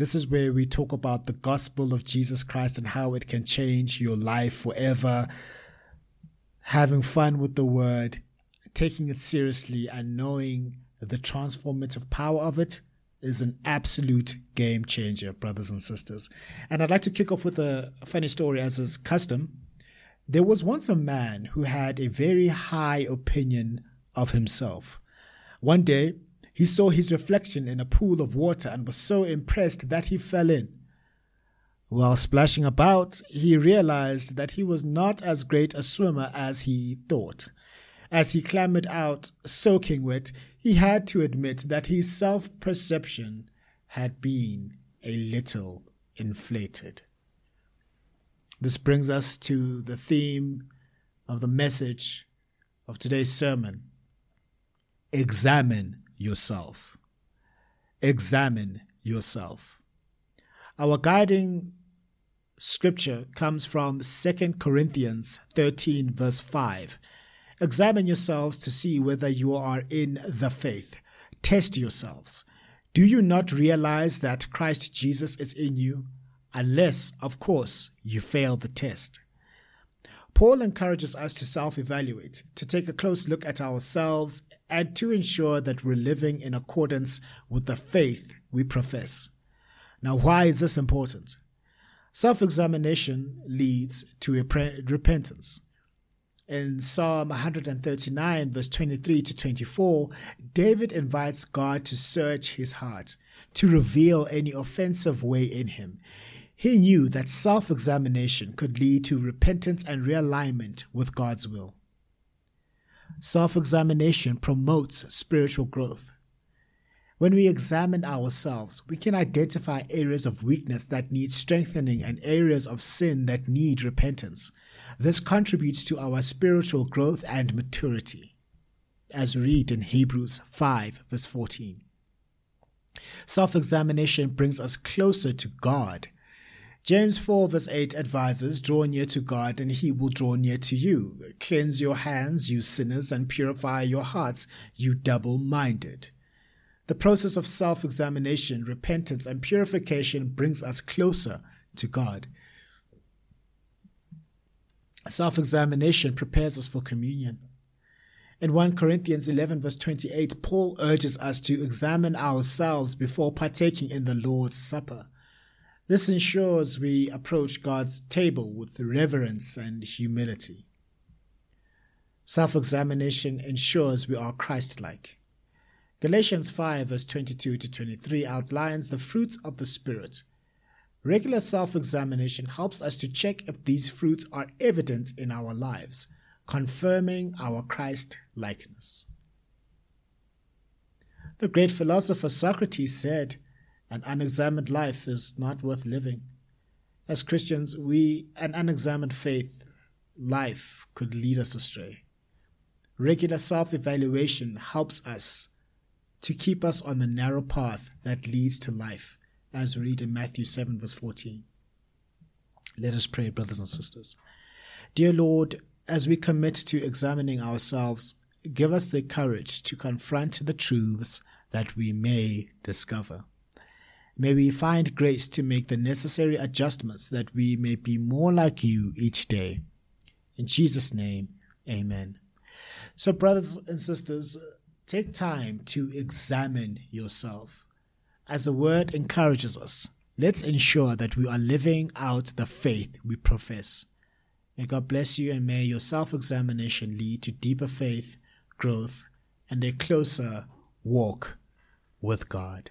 This is where we talk about the gospel of Jesus Christ and how it can change your life forever. Having fun with the word, taking it seriously, and knowing the transformative power of it is an absolute game changer, brothers and sisters. And I'd like to kick off with a funny story, as is custom. There was once a man who had a very high opinion of himself. One day, he saw his reflection in a pool of water and was so impressed that he fell in. While splashing about, he realized that he was not as great a swimmer as he thought. As he clambered out, soaking wet, he had to admit that his self perception had been a little inflated. This brings us to the theme of the message of today's sermon Examine yourself. Examine yourself. Our guiding scripture comes from 2 Corinthians 13, verse 5. Examine yourselves to see whether you are in the faith. Test yourselves. Do you not realize that Christ Jesus is in you? Unless, of course, you fail the test. Paul encourages us to self evaluate, to take a close look at ourselves, and to ensure that we're living in accordance with the faith we profess. Now, why is this important? Self examination leads to repentance. In Psalm 139, verse 23 to 24, David invites God to search his heart, to reveal any offensive way in him. He knew that self examination could lead to repentance and realignment with God's will. Self examination promotes spiritual growth. When we examine ourselves, we can identify areas of weakness that need strengthening and areas of sin that need repentance. This contributes to our spiritual growth and maturity, as we read in Hebrews 5, verse 14. Self examination brings us closer to God James 4 verse 8 advises, Draw near to God, and he will draw near to you. Cleanse your hands, you sinners, and purify your hearts, you double minded. The process of self examination, repentance, and purification brings us closer to God. Self examination prepares us for communion. In 1 Corinthians 11, verse 28, Paul urges us to examine ourselves before partaking in the Lord's Supper. This ensures we approach God's table with reverence and humility. Self examination ensures we are Christ like. Galatians 5, verse 22 to 23 outlines the fruits of the Spirit. Regular self examination helps us to check if these fruits are evident in our lives, confirming our Christ likeness. The great philosopher Socrates said, an unexamined life is not worth living. As Christians, we an unexamined faith life could lead us astray. Regular self-evaluation helps us to keep us on the narrow path that leads to life, as we read in Matthew 7, verse 14. Let us pray, brothers and sisters. Dear Lord, as we commit to examining ourselves, give us the courage to confront the truths that we may discover. May we find grace to make the necessary adjustments that we may be more like you each day. In Jesus' name, amen. So, brothers and sisters, take time to examine yourself. as the word encourages us, let's ensure that we are living out the faith we profess. May God bless you and may your self examination lead to deeper faith, growth, and a closer walk with God.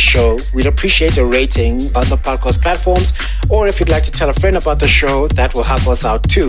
show, we'd appreciate a rating on the podcast platforms. Or if you'd like to tell a friend about the show, that will help us out too.